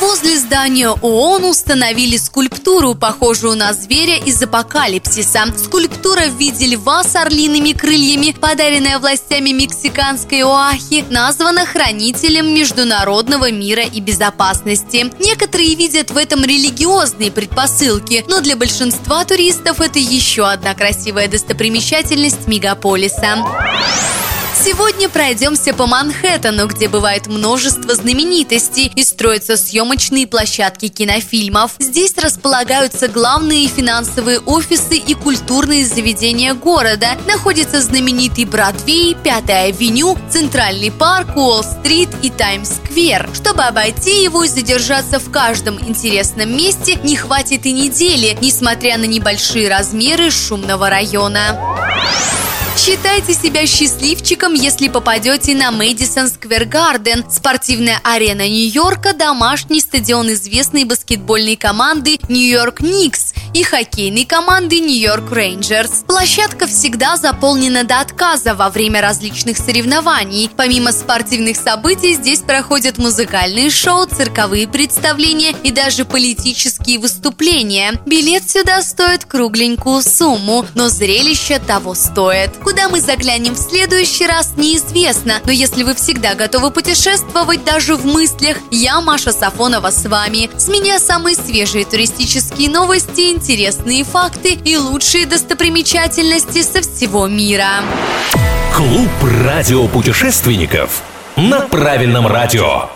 Возле здания ООН установили скульптуру, похожую на зверя из апокалипсиса. Скульптура в виде льва с орлиными крыльями, подаренная властями мексиканской Оахи, названа хранителем международного мира и безопасности. Некоторые видят в этом религиозные предпосылки, но для большинства туристов это еще одна красивая достопримечательность мегаполиса. Сегодня пройдемся по Манхэттену, где бывает множество знаменитостей и строятся съемочные площадки кинофильмов. Здесь располагаются главные финансовые офисы и культурные заведения города. Находится знаменитый Бродвей, Пятая авеню, Центральный парк, Уолл-стрит и Таймс-сквер. Чтобы обойти его и задержаться в каждом интересном месте, не хватит и недели, несмотря на небольшие размеры шумного района. Считайте себя счастливчиком, если попадете на Мэдисон Сквер Гарден, спортивная арена Нью-Йорка, домашний стадион известной баскетбольной команды Нью-Йорк Никс и хоккейной команды Нью-Йорк Рейнджерс. Площадка всегда заполнена до отказа во время различных соревнований. Помимо спортивных событий, здесь проходят музыкальные шоу, цирковые представления и даже политические выступления. Билет сюда стоит кругленькую сумму, но зрелище того стоит. Куда мы заглянем в следующий раз, неизвестно, но если вы всегда готовы путешествовать даже в мыслях, я, Маша Сафонова, с вами. С меня самые свежие туристические новости, интересные факты и лучшие достопримечательности со всего мира. Клуб радиопутешественников на правильном радио.